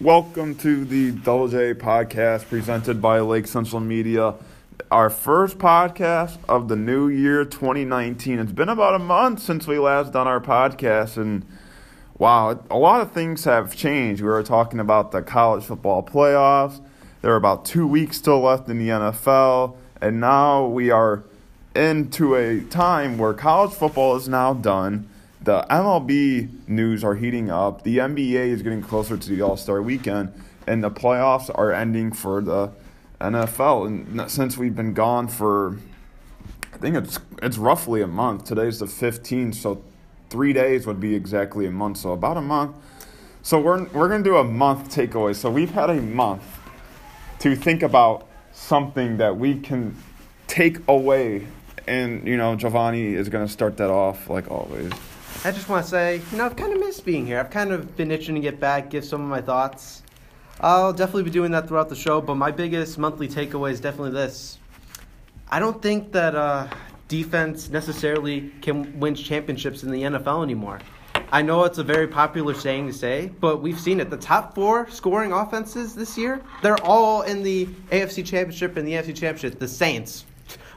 Welcome to the Double J podcast presented by Lake Central Media. Our first podcast of the new year 2019. It's been about a month since we last done our podcast, and wow, a lot of things have changed. We were talking about the college football playoffs. There are about two weeks still left in the NFL, and now we are into a time where college football is now done. The MLB news are heating up. The NBA is getting closer to the All Star weekend, and the playoffs are ending for the NFL. And since we've been gone for, I think it's it's roughly a month. Today's the 15th, so three days would be exactly a month. So about a month. So we're we're gonna do a month takeaway. So we've had a month to think about something that we can take away. And you know, Giovanni is gonna start that off like always. I just want to say, you know, I've kind of missed being here. I've kind of been itching to get back, give some of my thoughts. I'll definitely be doing that throughout the show, but my biggest monthly takeaway is definitely this. I don't think that uh, defense necessarily can win championships in the NFL anymore. I know it's a very popular saying to say, but we've seen it. The top four scoring offenses this year, they're all in the AFC Championship and the AFC Championship. The Saints,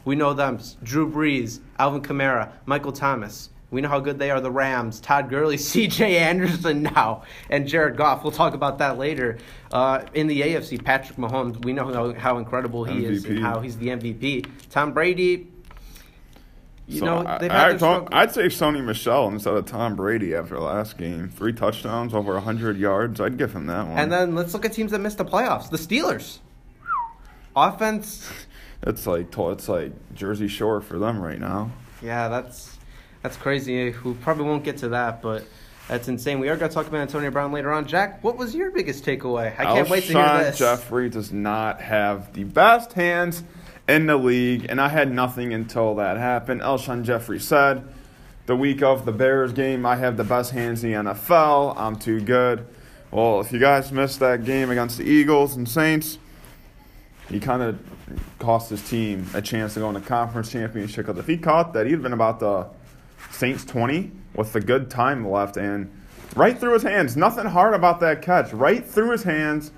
we know them. Drew Brees, Alvin Kamara, Michael Thomas. We know how good they are, the Rams, Todd Gurley, C.J. Anderson now, and Jared Goff. We'll talk about that later. Uh, in the AFC, Patrick Mahomes, we know how, how incredible he MVP. is and how he's the MVP. Tom Brady, you so know, they've I, had I, I'd say Sony Michel instead of Tom Brady after last game. Three touchdowns, over 100 yards. I'd give him that one. And then let's look at teams that missed the playoffs. The Steelers. Offense. It's like it's like Jersey Shore for them right now. Yeah, that's that's crazy. We probably won't get to that, but that's insane. We are going to talk about Antonio Brown later on. Jack, what was your biggest takeaway? I can't Alshon wait to hear this. Jeffery does not have the best hands in the league, and I had nothing until that happened. Alshon Jeffery said the week of the Bears game, I have the best hands in the NFL. I'm too good. Well, if you guys missed that game against the Eagles and Saints, he kind of cost his team a chance to go in the conference championship. Because if he caught that, he'd have been about the Saints 20 with the good time left and right through his hands. Nothing hard about that catch. Right through his hands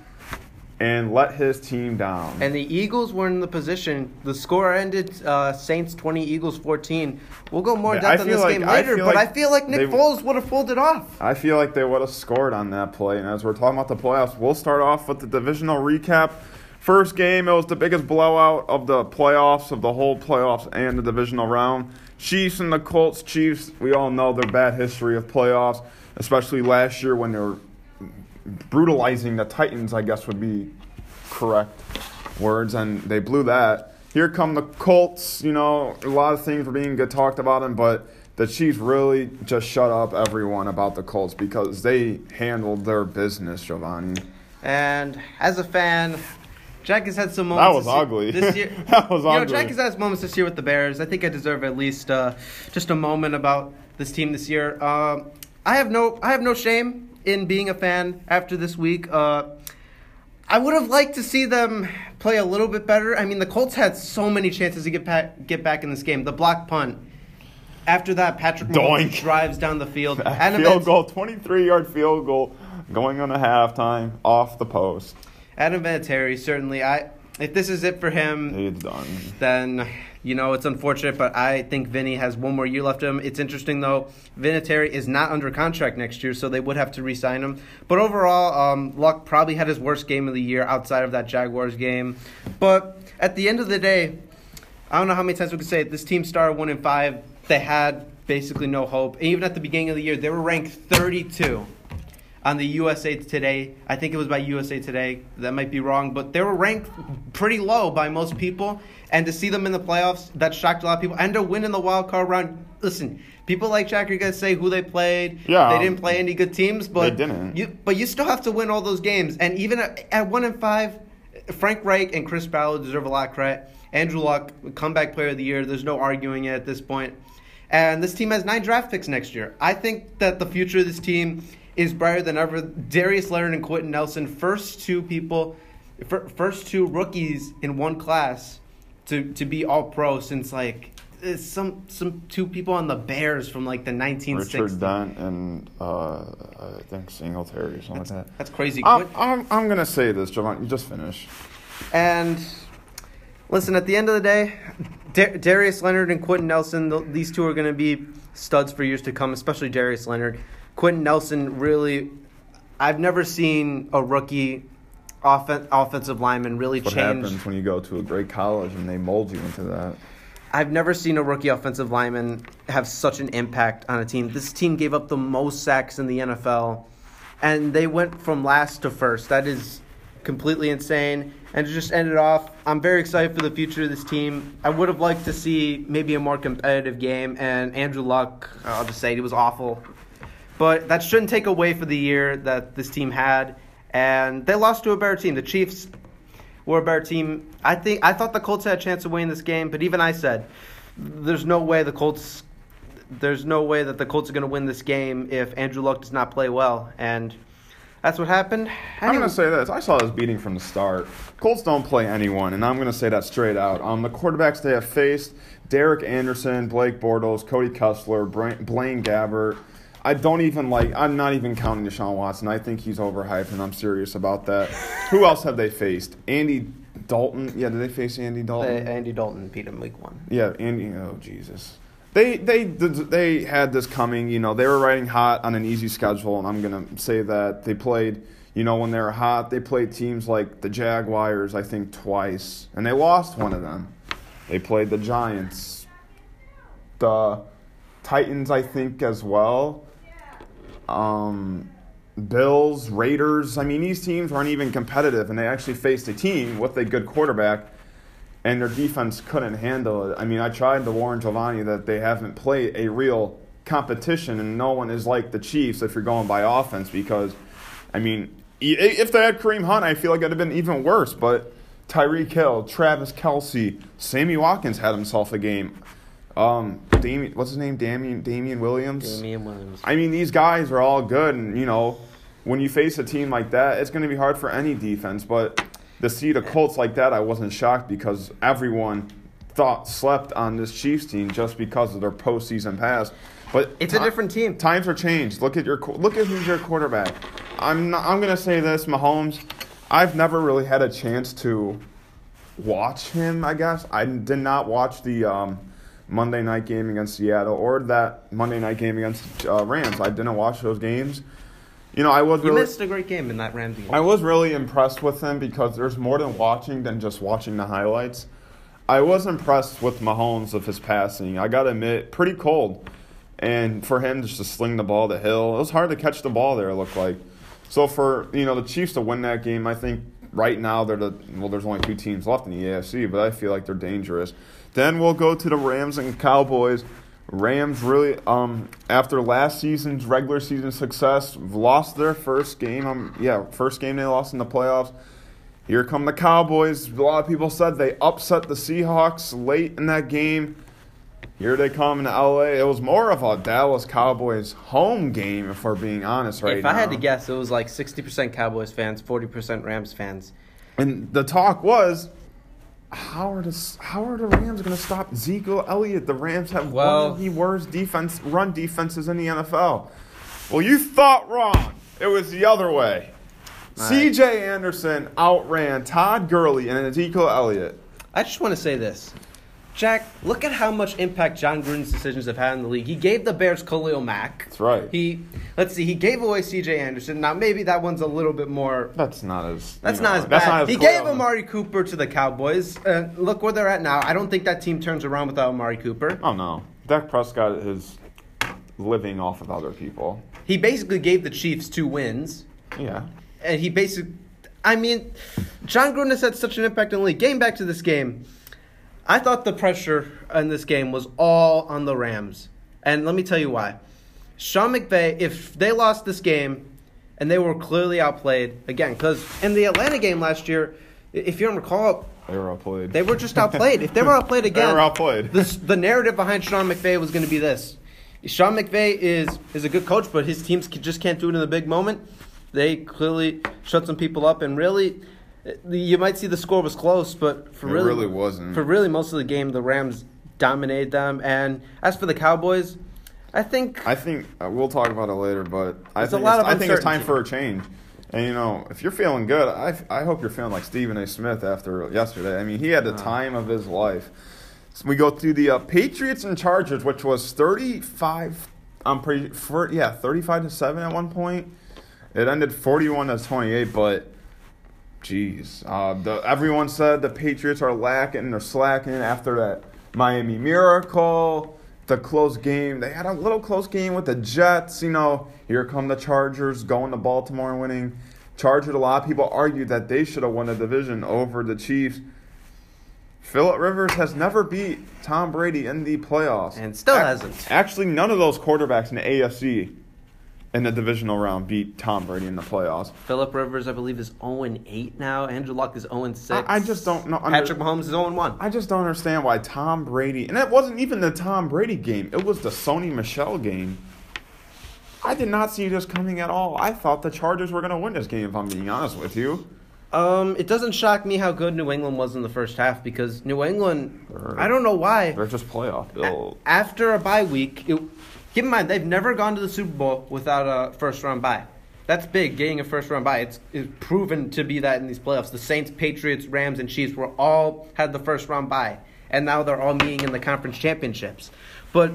and let his team down. And the Eagles were in the position. The score ended uh, Saints 20, Eagles 14. We'll go more depth on this like, game later, I but like I feel like Nick they, Foles would have pulled it off. I feel like they would have scored on that play. And as we're talking about the playoffs, we'll start off with the divisional recap. First game, it was the biggest blowout of the playoffs, of the whole playoffs and the divisional round. Chiefs and the Colts. Chiefs, we all know their bad history of playoffs, especially last year when they were brutalizing the Titans, I guess would be correct words, and they blew that. Here come the Colts. You know, a lot of things were being good talked about them, but the Chiefs really just shut up everyone about the Colts because they handled their business, Giovanni. And as a fan, Jack has had some moments. That was this ugly. Year, this year, that was you ugly. Know, Jack has had moments this year with the Bears. I think I deserve at least uh, just a moment about this team this year. Uh, I have no, I have no shame in being a fan after this week. Uh, I would have liked to see them play a little bit better. I mean, the Colts had so many chances to get back, get back in this game. The block punt. After that, Patrick Mahomes drives down the field. and field goal, 23 yard field goal, going on a halftime off the post. Adam Vinatieri certainly. I if this is it for him, it's done. Then you know it's unfortunate, but I think Vinny has one more year left of him. It's interesting though. Vinatieri is not under contract next year, so they would have to re-sign him. But overall, um, Luck probably had his worst game of the year outside of that Jaguars game. But at the end of the day, I don't know how many times we could say it. This team started one in five. They had basically no hope. And even at the beginning of the year, they were ranked 32 on the USA Today. I think it was by USA Today. That might be wrong, but they were ranked pretty low by most people. And to see them in the playoffs, that shocked a lot of people. And to win in the wild card round, listen, people like Jack are gonna say who they played. Yeah, they didn't play any good teams, but they didn't. You, but you still have to win all those games. And even at, at one and five, Frank Reich and Chris Ballard deserve a lot of credit. Andrew Luck, comeback player of the year. There's no arguing it at this point. And this team has nine draft picks next year. I think that the future of this team is brighter than ever. Darius Leonard and Quenton Nelson, first two people, first two rookies in one class to, to be all pro since like some some two people on the Bears from like the 1960s. Richard Dent and uh, I think Singletary or something That's, like that. that's crazy. I'm, I'm, I'm gonna say this, Javon. You just finish. And listen, at the end of the day, Dar- Darius Leonard and Quenton Nelson, th- these two are going to be studs for years to come, especially Darius Leonard. Quenton Nelson really, I've never seen a rookie offen- offensive lineman really change. What change. happens when you go to a great college and they mold you into that? I've never seen a rookie offensive lineman have such an impact on a team. This team gave up the most sacks in the NFL, and they went from last to first. That is completely insane. And to just end it off, I'm very excited for the future of this team. I would have liked to see maybe a more competitive game, and Andrew Luck, I'll just say, he was awful. But that shouldn't take away for the year that this team had. And they lost to a better team. The Chiefs were a better team. I think I thought the Colts had a chance of winning this game, but even I said there's no way the Colts there's no way that the Colts are going to win this game if Andrew Luck does not play well, and that's what happened. I'm gonna say this. I saw this beating from the start. Colts don't play anyone, and I'm gonna say that straight out. Um, the quarterbacks they have faced: Derek Anderson, Blake Bortles, Cody Kessler, Blaine Gabbert. I don't even like. I'm not even counting Deshaun Watson. I think he's overhyped, and I'm serious about that. Who else have they faced? Andy Dalton. Yeah, did they face Andy Dalton? Andy Dalton beat him week one. Yeah, Andy. Oh Jesus. They they they had this coming. You know, they were riding hot on an easy schedule, and I'm gonna say that they played. You know, when they were hot, they played teams like the Jaguars. I think twice, and they lost one of them. They played the Giants, the Titans. I think as well. Um, Bills, Raiders. I mean, these teams weren't even competitive, and they actually faced a team with a good quarterback and their defense couldn't handle it. I mean, I tried to warn Giovanni that they haven't played a real competition, and no one is like the Chiefs if you're going by offense. Because, I mean, if they had Kareem Hunt, I feel like it'd have been even worse. But Tyreek Hill, Travis Kelce, Sammy Watkins had himself a game. Um, Damien, what's his name? Damien Damien Williams. Damien Williams. I mean, these guys are all good, and you know, when you face a team like that, it's going to be hard for any defense. But to see the Colts like that, I wasn't shocked because everyone thought slept on this Chiefs team just because of their postseason past. But It's a different team. Times are changed. Look at your look at who's your quarterback. I'm not, I'm going to say this, Mahomes. I've never really had a chance to watch him. I guess I did not watch the um, Monday night game against Seattle or that Monday night game against uh, Rams. I didn't watch those games. You know, I was You really missed a great game in that Rams game. I was really impressed with him because there's more than watching than just watching the highlights. I was impressed with Mahomes of his passing. I got to admit, pretty cold. And for him just to sling the ball to Hill, it was hard to catch the ball there, it looked like. So for, you know, the Chiefs to win that game, I think right now they're the well, there's only two teams left in the AFC, but I feel like they're dangerous. Then we'll go to the Rams and Cowboys. Rams really, um, after last season's regular season success, lost their first game. Um, yeah, first game they lost in the playoffs. Here come the Cowboys. A lot of people said they upset the Seahawks late in that game. Here they come in LA. It was more of a Dallas Cowboys home game, if we're being honest right if now. I had to guess, it was like 60% Cowboys fans, 40% Rams fans. And the talk was, how are the how are the Rams going to stop Zeke Elliott? The Rams have Well- one of the worst defense run defenses in the NFL. Well, you thought wrong. It was the other way. Right. C.J. Anderson outran Todd Gurley and Ezekiel Elliott. I just want to say this. Jack, look at how much impact Jon Gruden's decisions have had in the league. He gave the Bears Khalil Mack. That's right. He let's see, he gave away C.J. Anderson. Now maybe that one's a little bit more. That's not as. That's you not as bad. not as he clear. gave Amari Cooper to the Cowboys. Uh, look where they're at now. I don't think that team turns around without Amari Cooper. Oh no, Dak Prescott is living off of other people. He basically gave the Chiefs two wins, Yeah. and he basically. I mean, Jon Gruden has had such an impact in the league. Getting back to this game, I thought the pressure in this game was all on the Rams. And let me tell you why. Sean McVay, if they lost this game and they were clearly outplayed, again, because in the Atlanta game last year, if you don't recall, They were outplayed. they were just outplayed. If they were outplayed again, They were outplayed. The, the narrative behind Sean McVay was going to be this: Sean McVay is is a good coach, but his teams just can't do it in the big moment. They clearly shut some people up, and really, you might see the score was close, but for It really, really wasn't. For really most of the game, the Rams dominated them. And as for the Cowboys, I think I think uh, we'll talk about it later, but I think lot it's, of I think it's time for a change. And you know, if you're feeling good, I, I hope you're feeling like Stephen A. Smith after yesterday. I mean, he had the Uh. time of his life. So we go through the uh, Patriots and Chargers, which was 35. I'm pretty for yeah, 35 to seven at one point. It ended 41 to 28, but. Jeez, uh, the, everyone said the Patriots are lacking, they're slacking after that Miami Miracle, the close game. They had a little close game with the Jets. You know, here come the Chargers going to Baltimore and winning. Chargers, a lot of people argued that they should have won the division over the Chiefs. Philip Rivers has never beat Tom Brady in the playoffs. And still hasn't. Actually, none of those quarterbacks in the AFC in the divisional round beat Tom Brady in the playoffs. Philip Rivers, I believe, is 0 8 now. Andrew Luck is 0 6. I- I just don't know- under- Patrick Mahomes is 0 1. I just don't understand why Tom Brady, and it wasn't even the Tom Brady game, it was the Sony Michel game. I did not see this coming at all. I thought the Chargers were going to win this game, if I'm being honest with you. Um, it doesn't shock me how good New England was in the first half because New England, They're- I don't know why. They're just playoff A- After a bye week, it, keep in mind they've never gone to the Super Bowl without a first round bye. That's big, getting a first round bye. It's, it's proven to be that in these playoffs. The Saints, Patriots, Rams, and Chiefs were all had the first round bye, and now they're all meeting in the conference championships. But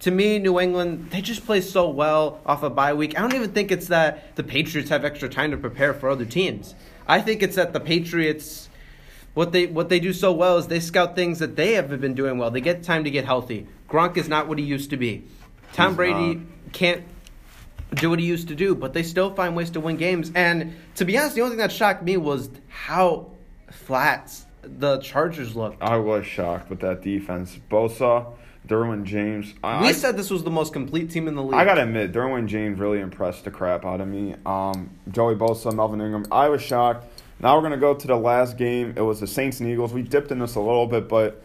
to me, New England, they just play so well off a bye week. I don't even think it's that the Patriots have extra time to prepare for other teams. I think it's that the Patriots what they what they do so well is they scout things that they haven't been doing well. They get time to get healthy. Gronk is not what he used to be. Tom He's Brady not. can't do what he used to do, but they still find ways to win games. And to be honest, the only thing that shocked me was how flat the Chargers looked. I was shocked with that defense. Bosa, Derwin James. I, We said this was the most complete team in the league. I gotta admit, Derwin James really impressed the crap out of me. Um, Joey Bosa, Melvin Ingram. I was shocked. Now we're gonna go to the last game. It was the Saints and Eagles. We dipped in this a little bit, but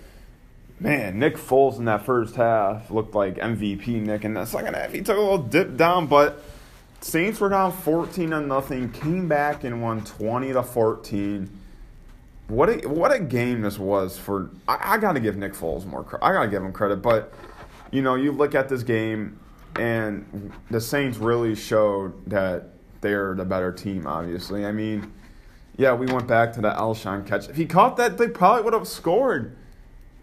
man, Nick Foles in that first half looked like MVP. Nick in that second half, he took a little dip down, but Saints were down fourteen to nothing. Came back and won twenty to fourteen. What a what a game this was for. I, I got to give Nick Foles more. I got to give him credit, but you know, you look at this game, and the Saints really showed that they're the better team. Obviously, I mean, yeah, we went back to the Alshon catch. If he caught that, they probably would have scored.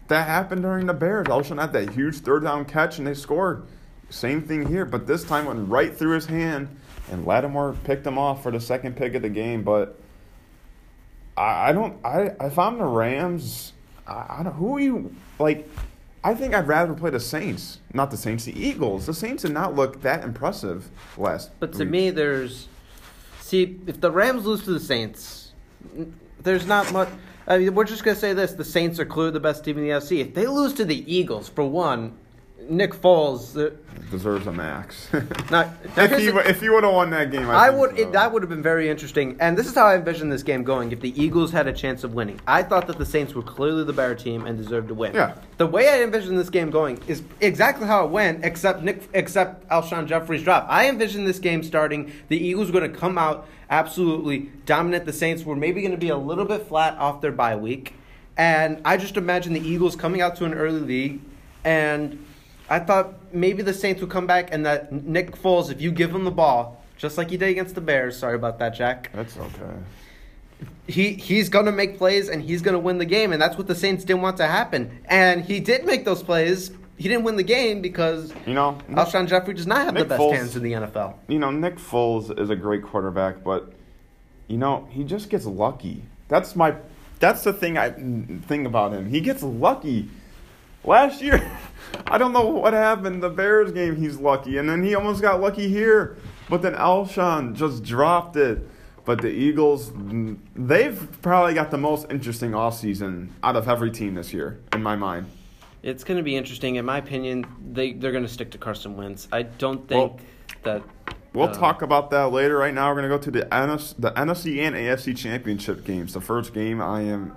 That happened during the Bears. Alshon had that huge third down catch, and they scored. Same thing here, but this time went right through his hand, and Lattimore picked him off for the second pick of the game. But I, I don't. I if I'm the Rams, I, I don't. Who are you like? I think I'd rather play the Saints, not the Saints. The Eagles. The Saints did not look that impressive last. But to week. me, there's see if the Rams lose to the Saints, there's not much. I mean, we're just gonna say this: the Saints are clearly the best team in the NFC. If they lose to the Eagles, for one, Nick Foles, uh, deserves a max. not. if he if he would have won that game, I, I would. so. It, that would have been very interesting. And this is how I envisioned this game going. If the Eagles had a chance of winning, I thought that the Saints were clearly the better team and deserved to win. Yeah. The way I envisioned this game going is exactly how it went, except Nick, except Alshon Jeffery's drop. I envisioned this game starting. The Eagles were going to come out absolutely dominant. The Saints were maybe going to be a little bit flat off their bye week, and I just imagine the Eagles coming out to an early lead and. I thought maybe the Saints would come back and that Nick Foles, if you give him the ball, just like he did against the Bears, sorry about that, Jack. That's okay. He he's gonna make plays and he's gonna win the game, and that's what the Saints didn't want to happen. And he did make those plays. He didn't win the game because You know, Alshon Jeffery does not have Nick the best Foles- hands in the NFL. you know, Nick Foles is a great quarterback, but you know, he just gets lucky. That's my that's the thing I think about him. He gets lucky. Last year, I don't know what happened. The Bears game, he's lucky, and then he almost got lucky here. But then Alshon just dropped it. But the Eagles, they've probably got the most interesting offseason out of every team this year, in my mind. It's gonna be interesting. In my opinion, they they're gonna stick to Carson Wentz. I don't think Well, that. We'll uh, talk about that later. Right now, we're going to go to the NFC, the NFC and AFC championship games. The first game, I am,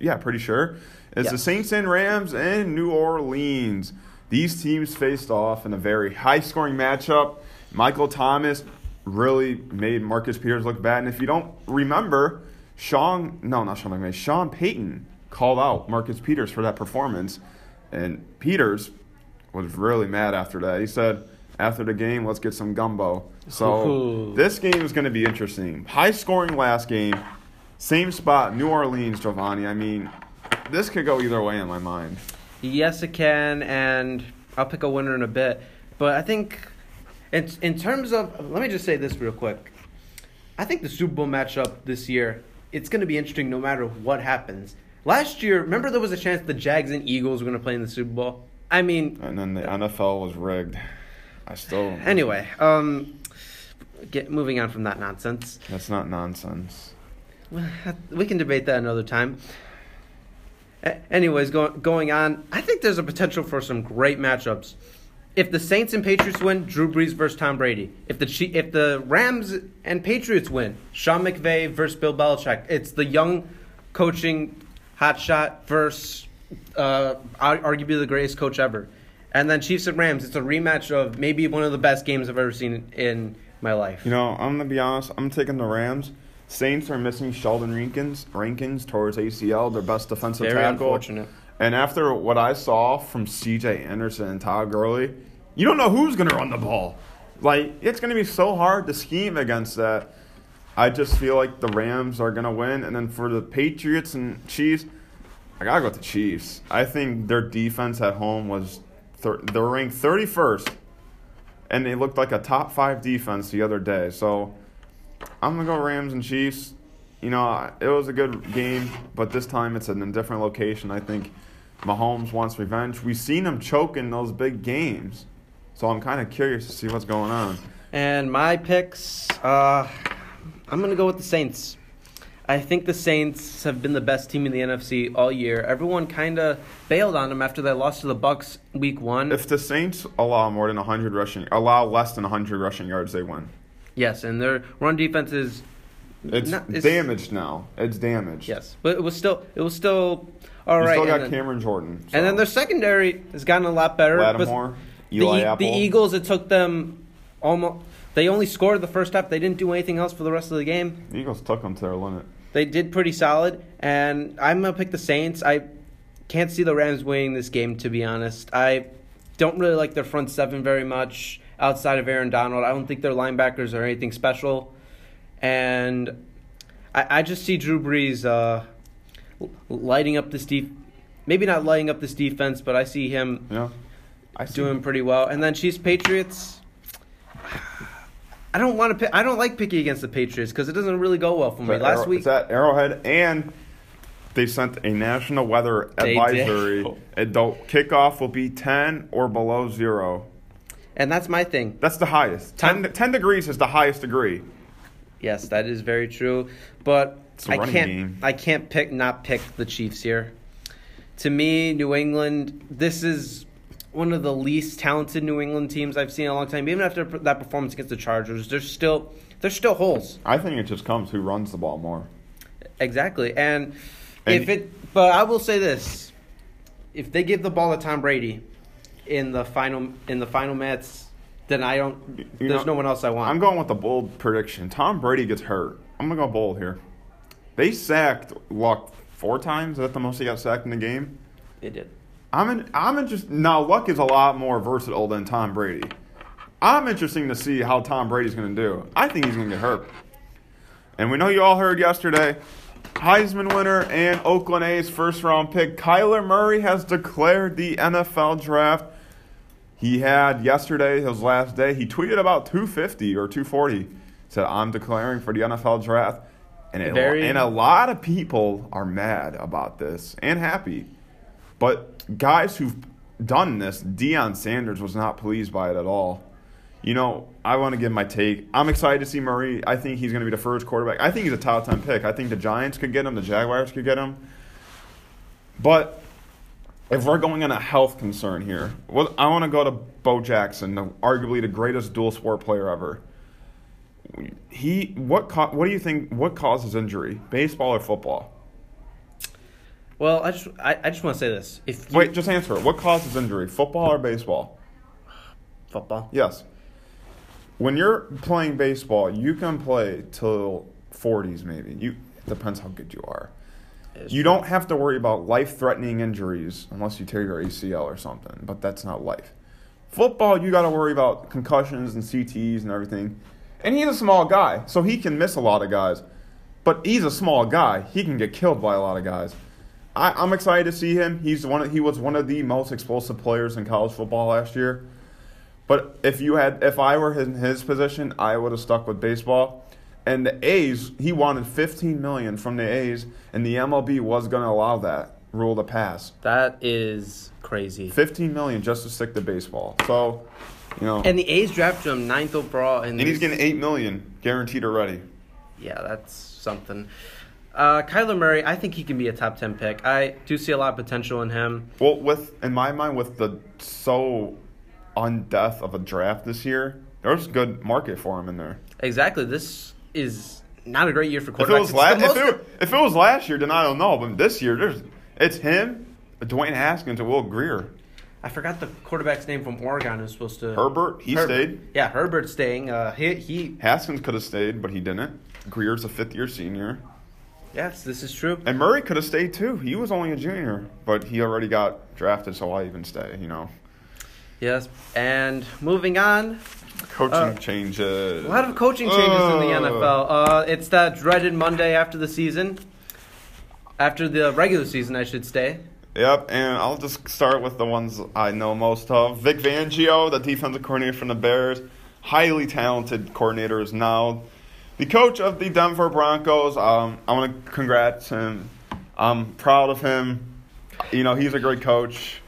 yeah, pretty sure, is the Saints and Rams in New Orleans. These teams faced off in a very high scoring matchup. Michael Thomas really made Marcus Peters look bad. And if you don't remember, Sean, no, not Sean McVay, Sean Payton called out Marcus Peters for that performance. And Peters was really mad after that. He said, after the game, let's get some gumbo. So Ooh. this game is going to be interesting. High scoring last game, same spot, New Orleans, Giovanni. I mean, this could go either way in my mind. Yes, it can, and I'll pick a winner in a bit. But I think, in, in terms of, let me just say this real quick. I think the Super Bowl matchup this year, it's going to be interesting no matter what happens. Last year, remember there was a chance the Jags and Eagles were going to play in the Super Bowl? I mean, And then the NFL was rigged. I still. anyway, um, get moving on from that nonsense. That's not nonsense. We can debate that another time. Anyways, go, going on, I think there's a potential for some great matchups. If the Saints and Patriots win, Drew Brees versus Tom Brady. If the if the Rams and Patriots win, Sean McVay versus Bill Belichick. It's the young coaching hotshot versus uh, arguably the greatest coach ever. And then Chiefs and Rams. It's a rematch of maybe one of the best games I've ever seen in my life. You know, I'm gonna be honest. I'm taking the Rams. Saints are missing Sheldon Rankins, Rankins towards ACL, their best defensive Very tackle. unfortunate. And after what I saw from C.J. Anderson and Todd Gurley, you don't know who's gonna run the ball. Like it's gonna be so hard to scheme against that. I just feel like the Rams are gonna win, and then for the Patriots and Chiefs, I gotta go with the Chiefs. I think their defense at home was thir- they're ranked 31st, and they looked like a top five defense the other day. So I'm gonna go Rams and Chiefs. You know, it was a good game, but this time it's in a different location. I think Mahomes wants revenge. We've seen him choke in those big games, so I'm kind of curious to see what's going on. And my picks, uh, I'm going to go with the Saints. I think the Saints have been the best team in the NFC all year. Everyone kind of bailed on them after they lost to the Bucks week one. If the Saints allow more than 100 rushing, allow less than 100 rushing yards, they win. Yes, and their run defense is It's, Not- it's- damaged now. It's damaged. yes, but it was still it was still all You right. still got then, Cameron Jordan. and then their secondary has gotten a lot better. Lattimore, the, Eli E- Apple. the Eagles, it took them almost. They only scored the first half. They didn't do anything else for the rest of the game. The Eagles took them to their limit. They did pretty solid, and I'm gonna pick the Saints. I can't see the Rams winning this game, to be honest. I don't really like their front seven very much outside of Aaron Donald. I don't think their linebackers are anything special, and I, I just see Drew Brees uh, lighting up this def- Maybe not lighting up this defense, but I see him know, I see doing pretty well. And then Chiefs Patriots. I don't want to. Pick, I don't like picking against the Patriots because it doesn't really go well for me. Last Arrow- week, it's at Arrowhead, and they sent a national weather advisory. the kickoff will be 10 or below zero. And that's my thing. That's the highest. 10, 10 degrees is the highest degree. Yes, that is very true. But I can't. game. I can't pick not pick the Chiefs here. To me, New England. This is one of the least talented New England teams I've seen in a long time. Even after that performance against the Chargers, there's still there's still holes. I think it just comes who runs the ball more. Exactly. And, And- if it, but I will say this: if they give the ball to Tom Brady in the final in the final minutes, then I don't. You there's know, no one else I want. I'm going with the bold prediction. Tom Brady gets hurt. I'm going to go bold here. They sacked Luck four times. Is that the most he got sacked in the game? They did. I'm in, I'm interested. Now, Luck is a lot more versatile than Tom Brady. I'm interested to see how Tom Brady's going to do. I think he's going to get hurt. And we know you all heard yesterday Heisman winner and Oakland A's first round pick Kyler Murray has declared the NFL draft. He had yesterday, his last day, he tweeted about 250 or 240. Said, I'm declaring for the NFL draft. And, it, Very- and a lot of people are mad about this and happy. But guys who've done this, Deion Sanders was not pleased by it at all. You know, I want to give my take. I'm excited to see Murray. I think he's going to be the first quarterback. I think he's a top 10 pick. I think the Giants could get him, the Jaguars could get him. But if we're going on a health concern here, well, I want to go to Bo Jackson, the, arguably the greatest dual sport player ever. He what ca- what do you think what causes injury? Baseball or football? Well, I just I, I just want to say this: if you, Wait, just answer it. What causes injury? Football or baseball? football, Yes. When you're playing baseball, you can play till 40s maybe. You it depends how good you are. You don't have to worry about life threatening injuries unless you tear your ACL or something, but that's not life. Football, you got to worry about concussions and CTs and everything. And he's a small guy, so he can miss a lot of guys. But he's a small guy. He can get killed by a lot of guys. I, I'm excited to see him. He's one. Of, he was one of the most explosive players in college football last year. But if you had, if I were in his position, I would have stuck with baseball. And the A's, he wanted 15 million from the A's, and the MLB was going to allow that rule to pass. That is crazy. 15 million just to stick to baseball. So, you know, and, the A's drafted him ninth overall, and, and he's getting 8 million guaranteed already. Yeah, that's something. Uh, Kyler Murray, I think he can be a top ten pick. I do see a lot of potential in him. Well, with in my mind, with the so undeath of a draft this year, there's good market for him in there. Exactly. This is not a great year for If quarterbacks. it was last, if it, if it was last year, then I don't know. But this year, there's it's him, Dwayne Haskins, and Will Grier. I forgot the quarterback's name from Oregon who's supposed to. Herbert, he Herbert. stayed. Yeah, Herbert's staying. Uh, he, he. Haskins could have stayed, but he didn't. Grier's a fifth year senior. Yes, this is true. And Murray could have stayed too. He was only a junior, but he already got drafted, so why even stay, you know? Yes, and moving on, Coaching Uh, changes. a lot of coaching changes in the Uh. NFL. Uh, it's that dreaded Monday after the season, after the regular season, I should say. Yep, and I'll just start with the ones I know most of. Vic Fangio, the defensive coordinator from the Bears, highly talented coordinator, is now the coach of the Denver Broncos. Um, I want to congrats him. I'm proud of him. You know, he's a great coach.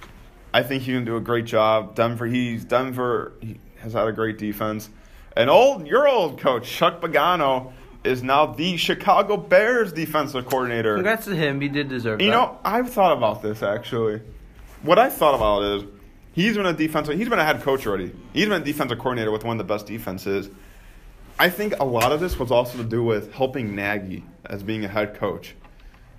I think he can do a great job. Denver, he's Denver he has had a great defense. And old, your old coach Chuck Pagano is now the Chicago Bears defensive coordinator. Congrats to him. He did deserve You that. know, I've thought about this actually. What I thought about is he's been a defensive he's been a head coach already. He's been a defensive coordinator with one of the best defenses. I think a lot of this was also to do with helping Nagy as being a head coach.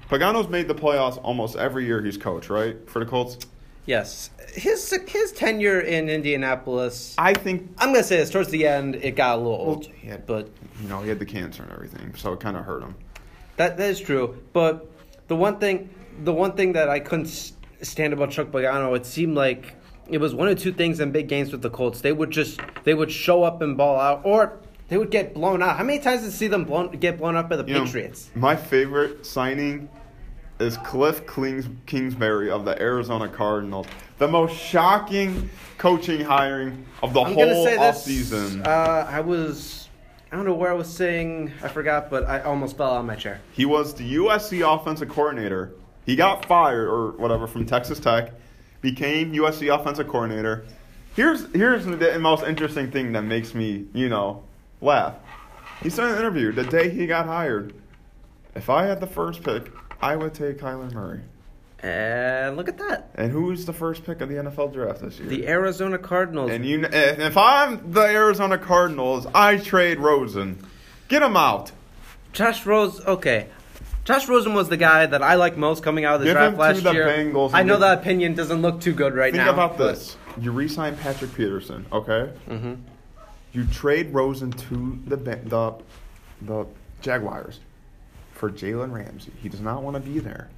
Pagano's made the playoffs almost every year he's coached, right? For the Colts. Yes, his his tenure in Indianapolis. I think I'm gonna say this towards the end, it got a little well, old, had, but you know, he had the cancer and everything, so it kind of hurt him. that that is true. But the one thing, the one thing that I couldn't stand about Chuck Pagano, it seemed like it was one or two things in big games with the Colts. They would just they would show up and ball out, or they would get blown out. How many times did you see them blown, get blown up by the You know, Patriots? my favorite signing is Kliff Klings, Kingsbury of the Arizona Cardinals. The most shocking coaching hiring of the I'm whole say this. offseason. Uh, I was. I don't know where I was saying. I forgot, but I almost fell out of my chair. he was the USC offensive coordinator. He got fired or whatever from Texas Tech, became USC offensive coordinator. Here's here's the most interesting thing that makes me, you know, laugh. He said in an interview the day he got hired, if I had the first pick, I would take Kyler Murray. And look at that. And who's the first pick of the NFL draft this year? The Arizona Cardinals. and you, and if I'm the Arizona Cardinals, I trade Rosen. Get him out. Josh Rose, okay. Josh Rosen was the guy that I liked most coming out of the Give draft last year. Bengals I know that opinion doesn't look too good right Think now. Think about this: you re-sign Patrick Peterson, okay? hmm You trade Rosen to the the the Jaguars for Jalen Ramsey. He does not want to be there.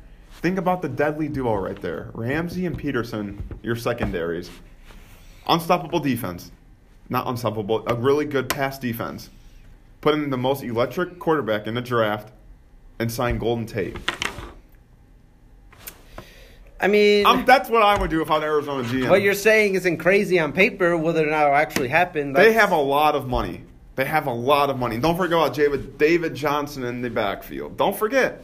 Think about the deadly duo right there: Ramsey and Peterson, your secondaries. Unstoppable defense, not unstoppable. A really good pass defense. Put in the most electric quarterback in the draft, and sign Golden Tate. I mean, Um, that's what I would do if I'm Arizona GM. what you're saying isn't crazy on paper. Whether or not it'll actually happen, They have a lot of money. They have a lot of money. Don't forget about David, David Johnson in the backfield. Don't forget.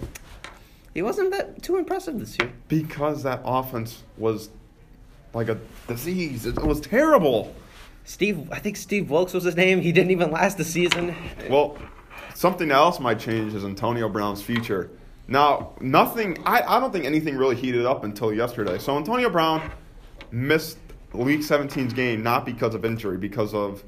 He wasn't that too impressive this year. Because that offense was like a disease. It was terrible. Steve, I think Steve Wilks was his name. He didn't even last the season. Well, something else might change is Antonio Brown's future. Now, nothing, I, I don't think anything really heated up until yesterday. So, Antonio Brown missed Week 17's game not because of injury, because of.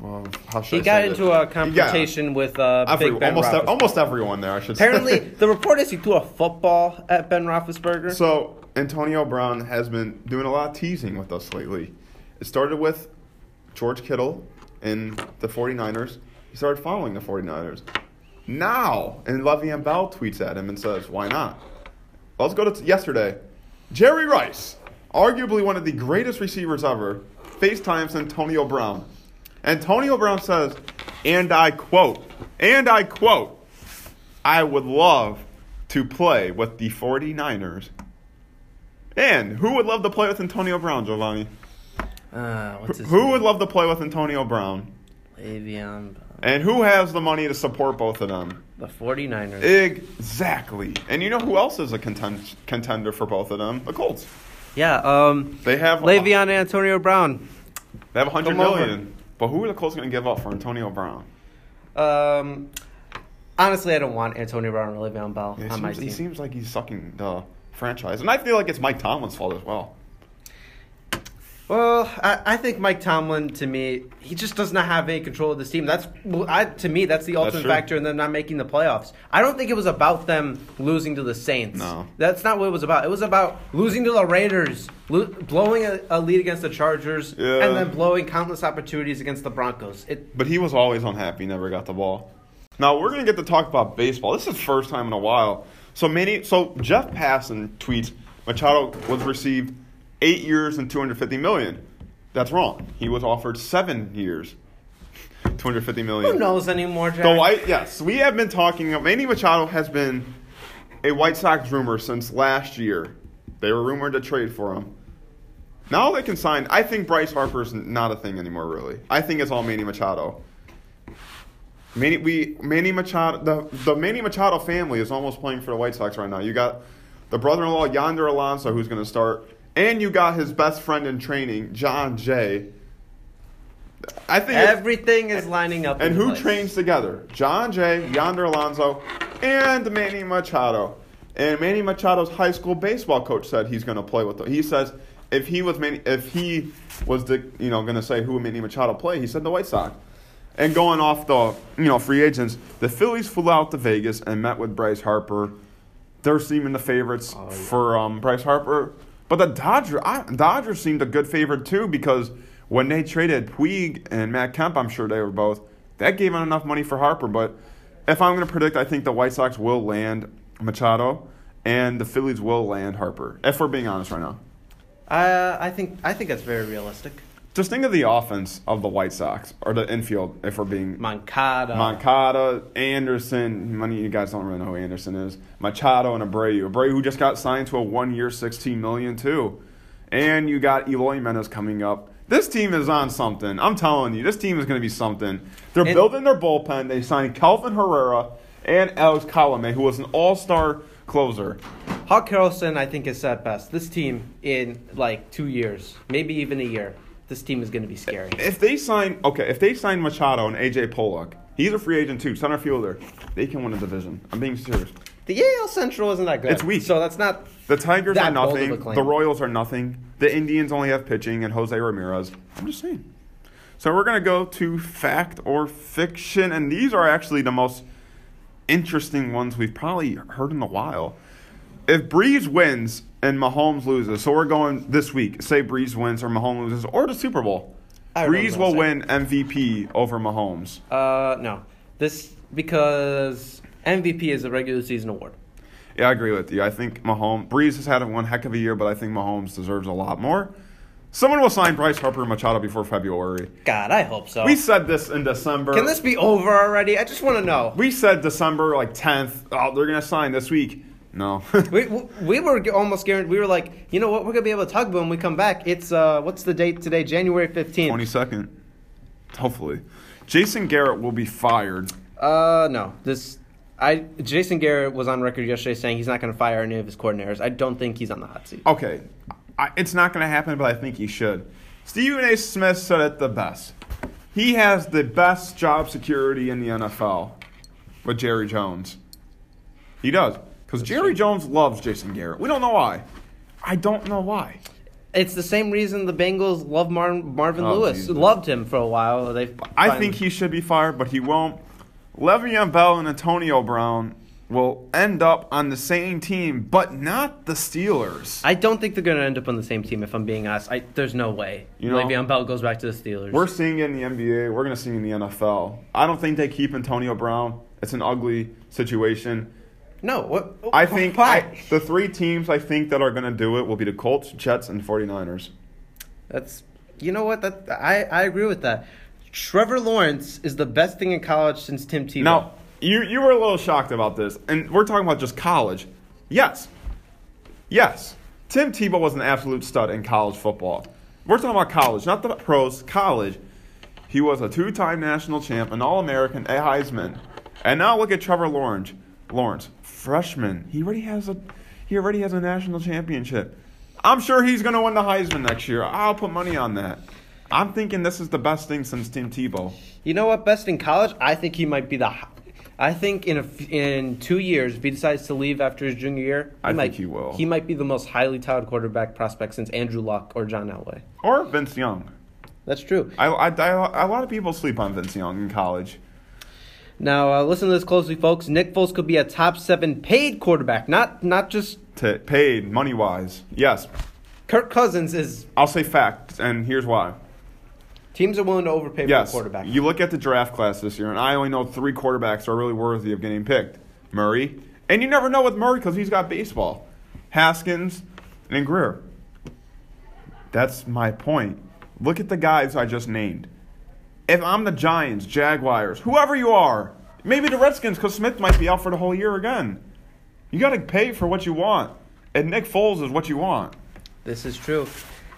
Well, how should He I got say into this? a confrontation with uh, Every- Big Ben almost, ev- almost everyone there, I should Apparently, say. the report is he threw a football at Ben Roethlisberger. So Antonio Brown has been doing a lot of teasing with us lately. It started with George Kittle and the 49ers. He started following the 49ers. now. And Le'Veon Bell tweets at him and says, why not? Let's go to t- yesterday. Jerry Rice, arguably one of the greatest receivers ever, FaceTimes Antonio Brown. Antonio Brown says, and I quote, and I quote, I would love to play with the 49ers. And who would love to play with Antonio Brown, Giovanni? Uh, what's his Who name? would love to play with Antonio Brown? Le'Veon And who has the money to support both of them? The 49ers. Exactly. And you know who else is a contend- contender for both of them? The Colts. yeah, um, They have Le'Veon and Antonio Brown. They have 100 Come over. But who are the Colts going to give up for Antonio Brown? Um, honestly, I don't want Antonio Brown or Le'Veon Bell He on my seems, he seems like he's sucking the franchise. And I feel like it's Mike Tomlin's fault as well. Well, I, I think Mike Tomlin, to me, he just does not have any control of this team. That's I, to me, that's the ultimate true. factor in them not making the playoffs. I don't think it was about them losing to the Saints. No. that's not what it was about. It was about losing to the Raiders, lo- blowing a, a lead against the Chargers, Yeah. and then blowing countless opportunities against the Broncos. It But he was always unhappy, never got the ball. Now we're gonna get to talk about baseball. This is the first time in a while. So many so Jeff Passan tweets Machado was received eight years and two hundred fifty million. That's wrong. He was offered seven years, two hundred fifty million. who knows anymore, Jack? The White yes, we have been talking Manny Machado has been a White Sox rumor since last year. They were rumored to trade for him. Now they can sign. I think Bryce Harper's not a thing anymore. Really, I think it's all Manny Machado. Manny, we Manny Machado, the the Manny Machado family is almost playing for the White Sox right now. You got the brother-in-law Yonder Alonso, who's going to start, and you got his best friend in training, Jon Jay. I think Everything is lining up. and in who place. trains together? Jon Jay, Yonder Alonso, and Manny Machado. And Manny Machado's high school baseball coach said he's going to play with them. He says if he was Manny, if he was the you know going to say who Manny Machado play, he said the White Sox. And going off the you know free agents, the Phillies flew out to Vegas and met with Bryce Harper. They're seeming the favorites Oh, yeah. for um, Bryce Harper, but the Dodgers, I, Dodgers seemed a good favorite too because when they traded Puig and Matt Kemp, I'm sure they were both. That gave them enough money for Harper. But if I'm going to predict, I think the White Sox will land Machado and the Phillies will land Harper. If we're being honest right now, Uh, I think I think that's very realistic. Just think of the offense of the White Sox or the infield. If we're being Moncada. Moncada, Anderson. Many of you guys don't really know who Anderson is. Machado and Abreu. Abreu who just got signed to a one-year, sixteen million too. And you got Eloy Menace coming up. This team is on something. I'm telling you, this team is going to be something. They're And- building their bullpen. They signed Kelvin Herrera and Alex Colome, who was an all-star closer. Hawk Harrelson, I think, is said best. This team in like two years, maybe even a year, this team is going to be scary. If they sign, okay, if they sign Machado and AJ Pollock, he's a free agent too, center fielder. They can win a division. I'm being serious. The AL Central isn't that good. It's weak. so that's not. The Tigers That are bold of a nothing. claim. The Royals are nothing. The Indians only have pitching and Jose Ramirez. I'm just saying. So we're gonna go to fact or fiction, and these are actually the most interesting ones we've probably heard in a while. If Brees wins and Mahomes loses, so we're going this week. Say Brees wins or Mahomes loses, or the Super Bowl. I Brees will win MVP over Mahomes. Uh, no, this because MVP is a regular season award. Yeah, I agree with you. I think Mahomes Brees has had one heck of a year, but I think Mahomes deserves a lot more. Someone will sign Bryce Harper and Machado before February. God, I hope so. We said this in December. Can this be over already? I just want to know. We said December like 10th. Oh, they're gonna sign this week. No. We, we were almost guaranteed. We were like, you know what? We're gonna be able to talk about when we come back. It's uh, what's the date today? January fifteenth. 22nd. Hopefully, Jason Garrett will be fired. Uh, no. This, I Jason Garrett was on record yesterday saying he's not going to fire any of his coordinators. I don't think he's on the hot seat. Okay, I, it's not gonna happen, but I think he should. Stephen A. Smith said it the best. He has the best job security in the NFL with Jerry Jones. He does. Because Jerry Jones loves Jason Garrett. We don't know why. I don't know why. It's the same reason the Bengals love Mar- Marvin Oh, Lewis. Jesus. Loved him for a while. They. I think he should be fired, but he won't. Le'Veon Bell and Antonio Brown will end up on the same team, but not the Steelers. I don't think they're going to end up on the same team. If I'm being honest, I, there's no way. You know- Le'Veon Bell goes back to the Steelers. We're seeing it in the NBA. We're going to see it in the NFL. I don't think they keep Antonio Brown. It's an ugly situation. No, what? Oh, I think? I, the three teams I think that are going to do it will be the Colts, Jets, and 49ers. That's you know what that I I agree with that. Trevor Lawrence is the best thing in college since Tim Tebow. Now, you you were a little shocked about this, and we're talking about just college. Yes, yes, Tim Tebow was an absolute stud in college football. We're talking about college, not the pros. College, he was a two-time national champ, an All-American, a Heisman, and now look at Trevor Lawrence. Lawrence, freshman, he already has a he already has a national championship. I'm sure he's going to win the Heisman next year. I'll put money on that. I'm thinking this is the best thing since Tim Tebow. You know what? Best in college, I think he might be the. I think in a in two years, if he decides to leave after his junior year, he I think might, he will. He might be the most highly touted quarterback prospect since Andrew Luck or John Elway. Or Vince Young. That's true. I, I, I, a lot of people sleep on Vince Young in college. Now, uh, listen to this closely, folks. Nick Foles could be a top seven paid quarterback, not not just To, paid money wise. Yes. Kirk Cousins. Is I'll say fact, and here's why. teams are willing to overpay Yes. for a quarterback. You look at the draft class this year, and I only know three quarterbacks are really worthy of getting picked Murray, and you never know with Murray because he's got baseball, Haskins, and Grier. That's my point. Look at the guys I just named. If I'm the Giants, Jaguars, whoever you are, maybe the Redskins, because Smith might be out for the whole year again. You got to pay for what you want, and Nick Foles is what you want. This is true.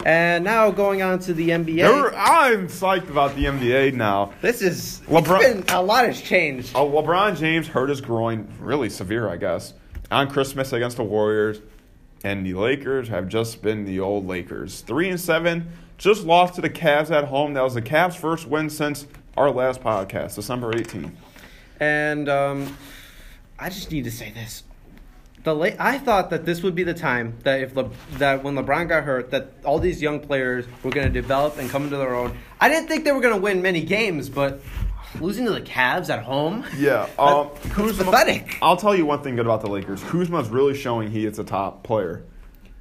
And now going on to the NBA. There- I'm psyched about the NBA now. This is LeBron- been, a lot has changed. Oh, LeBron James hurt his groin, really severe, I guess, on Christmas against the Warriors, and the Lakers have just been the old Lakers. Three and seven, just lost to the Cavs at home. That was the Cavs' first win since our last podcast, December 18th. And um, I just need to say this: the La- I thought that this would be the time that if Le- that when LeBron got hurt, that all these young players were going to develop and come into their own. I didn't think they were going to win many games, but losing to the Cavs at home, Yeah, um, that's Kuzma. pathetic. I'll tell you one thing good about the Lakers. Kuzma's really showing he is a top player.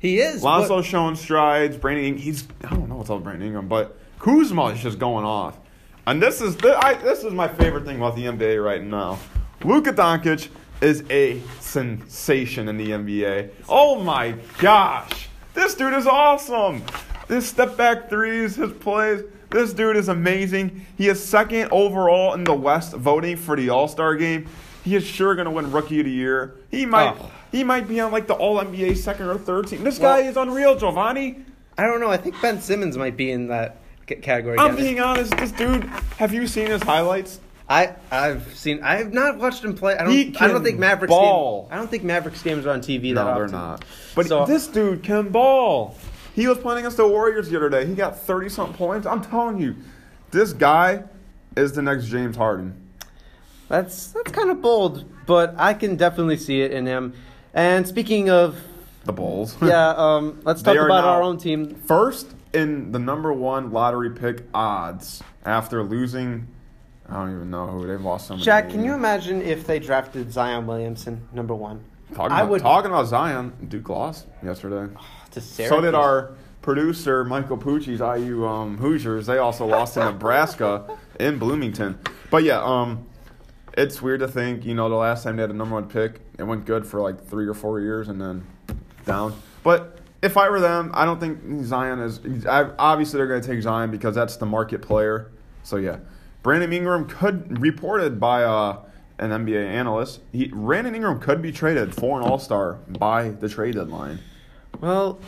He is. but- showing strides. Brandon, he's I don't know what's up with Brandon Ingram, but Kuzma is just going off. And this is the, I, this is my favorite thing about the NBA right now. Luka Doncic is a sensation in the NBA. Oh my gosh, this dude is awesome. This step back threes, his plays. This dude is amazing. He is second overall in the West voting for the All Star game. He is sure going to win Rookie of the Year. He might. Oh. He might be on like the All NBA second or third team. This guy is unreal, Giovanni. I don't know. I think Ben Simmons might be in that c- category. I'm being honest. This dude, have you seen his highlights? I I've seen. I have not watched him play. I don't. He I don't think Mavericks. ball. Game, I don't think Mavericks games are on TV. that No, they're often. not. But So- this dude can ball. He was playing against the Warriors the other day. He got 30 something points. I'm telling you, this guy is the next James Harden. That's that's kind of bold, but I can definitely see it in him. And speaking of, The Bulls. yeah, um, let's They talk are about now- our own team. First in the number one lottery pick odds after losing. I don't even know who they've lost so many. Jack, can games. you imagine if they drafted Zion Williamson number one? Talking I about, would- talking about Zion, Duke lost yesterday. To So did Syracuse. our producer Michael Pucci's IU um, Hoosiers. They also lost to Nebraska in Bloomington. But yeah, um, it's weird to think. You know, the last time they had a number one pick, it went good for like three or four years, and then down. But if I were them, I don't think Zion is. I, obviously, they're going to take Zion because that's the market player. So yeah, Brandon Ingram could reported by uh, an NBA analyst. He, Brandon Ingram could be traded for an All Star by the trade deadline. Well,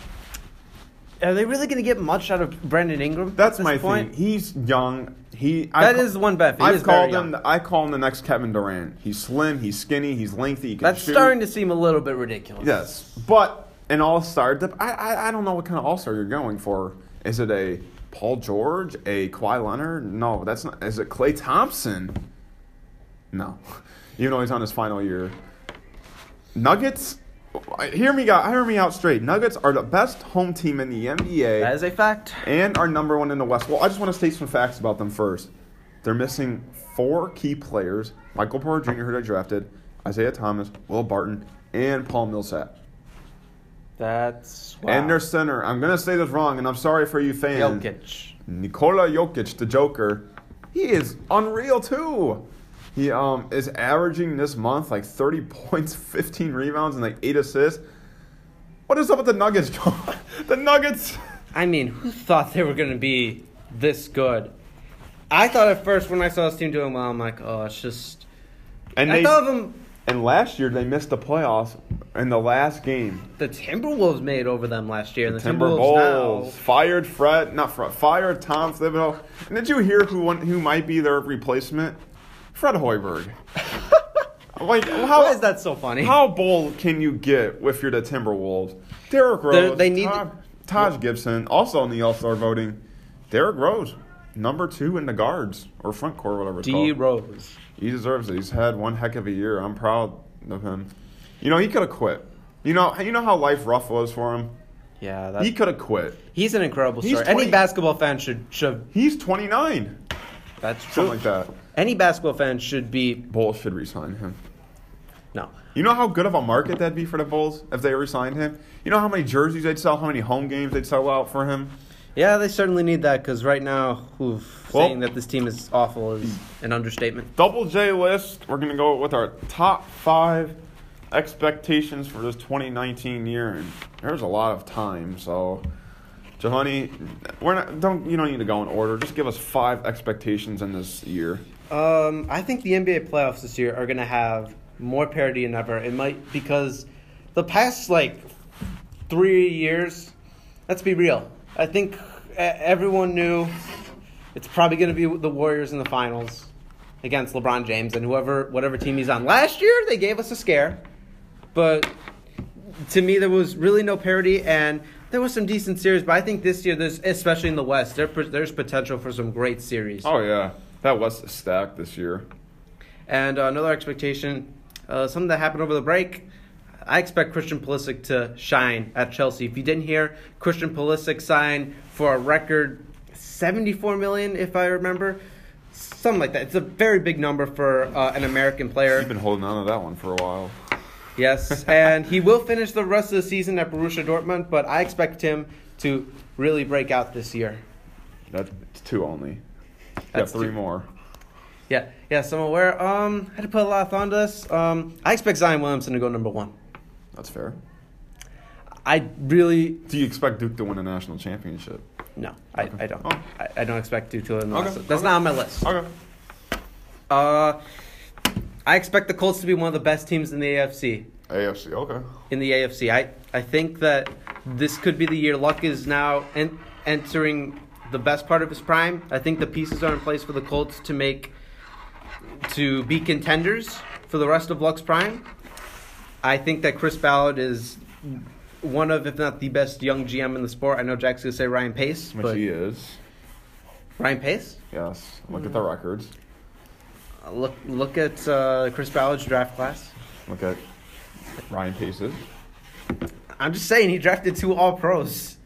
are they really going to get much out of Brandon Ingram? That's my point? thing. He's young. He That I, is one bet. He I've is very called him. young. I call him the next Kevin Durant. He's slim. He's skinny. He's lengthy. He That's shoot. starting to seem a little bit ridiculous. Yes, but an All Star. I, I I don't know what kind of All Star you're going for. Is it a Paul George? A Kawhi Leonard? No, that's not. Is it Klay Thompson? No, even though he's on his final year. Nuggets. Hear me out. Hear me out straight. Nuggets are the best home team in the NBA That is a fact. and are number one in the West. Well, I just want to state some facts about them first. They're missing four key players: Michael Porter Jr., who they drafted, Isaiah Thomas, Will Barton, and Paul Millsap. That's wow. And their center, I'm gonna say this wrong, and I'm sorry for you fans. Jokic. Nikola Jokic, the Joker, he is unreal too. He um is averaging this month like 30 points, 15 rebounds, and like eight assists. What is up with the Nuggets, Joe? the Nuggets. I mean, who thought they were going to be this good? I thought at first when I saw this team doing well, I'm like, oh, it's just. And I they thought of them. and last year they missed the playoffs in the last game. The Timberwolves made over them last year, and the, Timber Timberwolves Bulls fired Fred, not Fred, fired Tom Thibodeau. And did you hear who won, who might be their replacement? Fred Hoiberg. like how Why is that so funny? How bold can you get if you're the Timberwolves? Derrick Rose, they need Taj, Taj Gibson, also in the All Star voting. Derrick Rose, number two in the guards or front court, whatever it's D called. Rose. He deserves it. He's had one heck of a year. I'm proud of him. You know, he could have quit. You know, you know how life rough was for him. Yeah, that's, He could have quit. he's an incredible He's story. 20 Any basketball fan should should. He's 29. That's true. Something like that. Any basketball fan should be Bulls should resign him. no. You know how good of a market that'd be for the Bulls if they resigned him? You know how many jerseys they'd sell, how many home games they'd sell out for him? Yeah, they certainly need that because right now, oof, Well- saying that this team is awful is an understatement. Double J list. We're going to go with our top five expectations for this 2019 year. And there's a lot of time. So, Giovanni, we're not, don't, you don't need to go in order. Just give us five expectations in this year. Um, I think the NBA playoffs this year are going to have more parity than ever. It might because the past like three years. Let's be real. I think everyone knew it's probably going to be the Warriors in the finals against LeBron James and whoever whatever team he's on. Last year they gave us a scare, but to me there was really no parity and there was some decent series. But I think this year there's especially in the West there there's potential for some great series. Oh, yeah. That was stacked this year. And uh, another expectation, uh, something that happened over the break. I expect Christian Pulisic to shine at Chelsea. If you didn't hear, Christian Pulisic signed for a record 74 million, if I remember, something like that. It's a very big number for uh, an American player. You've been holding on to that one for a while. Yes, and he will finish the rest of the season at Borussia Dortmund, but I expect him to really break out this year. That's two only. Got three more. Yeah, yes, I'm aware. Um, I had to put a lot of thought into this. Um, I expect Zion Williamson to go number one. That's fair. I really Do you expect Duke to win a national championship? no, I, Okay. I don't. Oh. I, I don't expect Duke to win the Okay, That's okay. not on my list. Okay. Uh, I expect the Colts to be one of the best teams in the AFC. AFC, okay. In the AFC, I I think that this could be the year. Luck is now en- entering the best part of his prime. I think the pieces are in place for the Colts to make to be contenders for the rest of Luck's prime. I think that Chris Ballard is one of, if not the best young GM in the sport. I know Jack's gonna say Ryan Pace, Which but he is. Ryan Pace. Yes. Look at the records. Uh, Look look at uh, Chris Ballard's draft class. Look at Ryan Pace's. I'm just saying he drafted two All Pros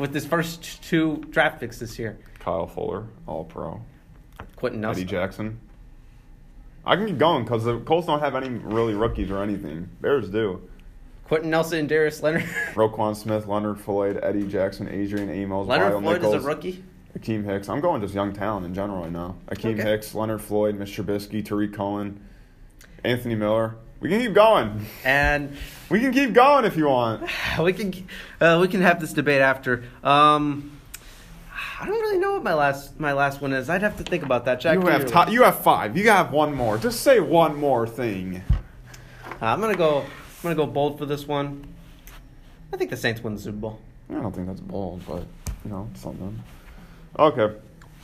with his first two draft picks this year. Kyle Fuller, All Pro. Quenton Nelson. Eddie Jackson. I can keep going because the Colts don't have any really rookies or anything. Bears do. Quenton Nelson and Darius Leonard. Roquan Smith, Leonard Floyd, Eddie Jackson, Adrian Amos, Leonard Floyd Nichols, is a rookie. Akiem Hicks. I'm going just young talent in general right now. Akiem Okay. Hicks, Leonard Floyd, Mr. Trubisky, Tarik Cohen, Anthony Miller. We can keep going. And We can keep going if you want. we can uh, we can have this debate after. Um, I don't really know what my last my last one is. I'd have to think about that. Jack, You have list. you have five. You got one more. Just say one more thing. Uh, I'm gonna go. I'm gonna go bold for this one. I think the Saints win the Super Bowl. I don't think that's bold, but you know something. Okay,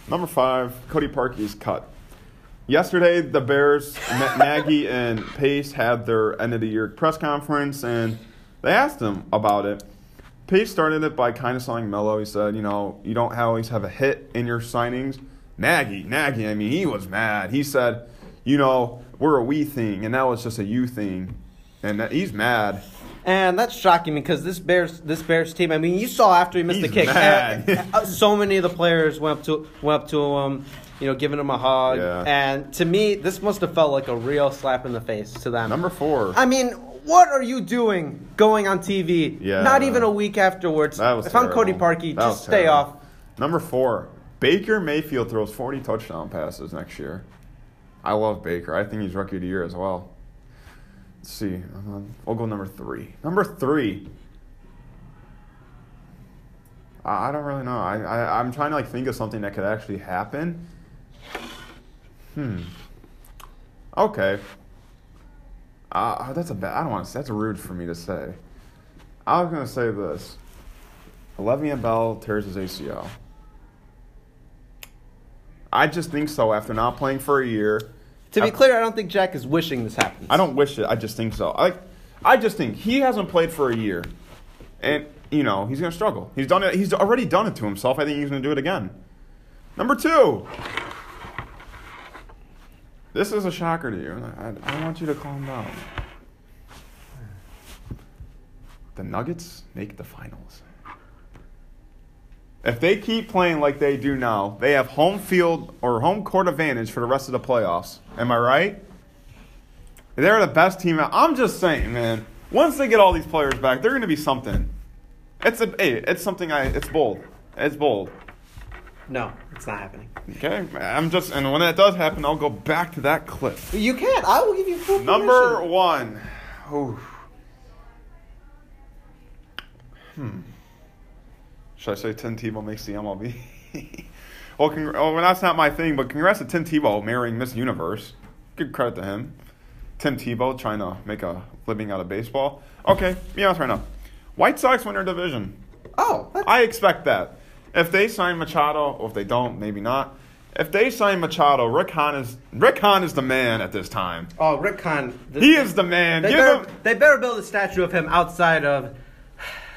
number five. Cody Parkey's cut. Yesterday, the Bears, Nagy and Pace had their end of the year press conference, and they asked him about it. Pace started it by kind of selling Mello. He said, "You know, you don't always have a hit in your signings." Nagy, Nagy, I mean, he was mad. He said, "You know, we're a we thing, and that was just a you thing," and he's mad. And that's shocking because this Bears this Bears team. I mean, you saw after he missed He's the kick, uh, uh, so many of the players went up to went up to him, you know, giving him a hug. Yeah. And to me, this must have felt like a real slap in the face to them. Number four. I mean, what are you doing going on TV? Yeah. Not even a week afterwards. That was if I'm Cody terrible. Parkey, That just stay terrible. off. Number four, Baker Mayfield throws 40 touchdown passes next year. I love Baker. I think he's rookie of the year as well. Let's see. Uh, we'll go number three. Number three. I, I don't really know. I, I I'm trying to like think of something that could actually happen. Hmm. Okay. Uh, that's a bad. I don't want to. That's rude for me to say. I was gonna say this. Le'Veon Bell tears his ACL. I just think so after not playing for a year. To be I- clear, I don't think Jack is wishing this happens. I don't wish it. I just think so. I, I just think he hasn't played for a year, and you know he's gonna struggle. He's done it. He's already done it to himself. I think he's gonna do it again. Number two. This is a shocker to you. I, I want you to calm down. The Nuggets make the finals. If they keep playing like they do now, they have home field or home court advantage for the rest of the playoffs. Am I right? They're the best team. out- I'm just saying, man. Once they get all these players back, they're going to be something. It's a, hey, it's something. I, it's bold. It's bold. No, it's not happening. Okay, I'm just, and when that does happen, I'll go back to that clip. You can't. I will give you full Number permission. one. Ooh. Hmm. Should I say Tim Tebow makes the MLB? well, congr- oh, well, that's not my thing, but congrats to Tim Tebow marrying Miss Universe. Good credit to him. Tim Tebow trying to make a living out of baseball. Okay, be honest right now. White Sox win their division. Oh, that's, I expect that. If they sign Machado, or if they don't, maybe not. If they sign Machado, Rick Hahn is Rick Hahn is the man at this time. oh, Rick Kahn. th- He is the man. They Give better, him. they better build a statue of him outside of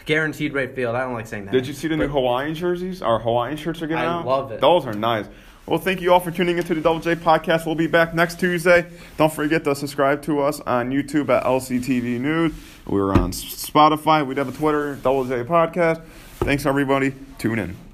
guaranteed rate field. I don't like saying that. Did you see the new Hawaiian jerseys? Our Hawaiian shirts are getting I out. I love it. Those are nice. Well, thank you all for tuning into the Double J podcast. We'll be back next Tuesday. Don't forget to subscribe to us on YouTube at LCTV News. We're on Spotify. We have a Twitter, Double J podcast. Thanks everybody. Tune in.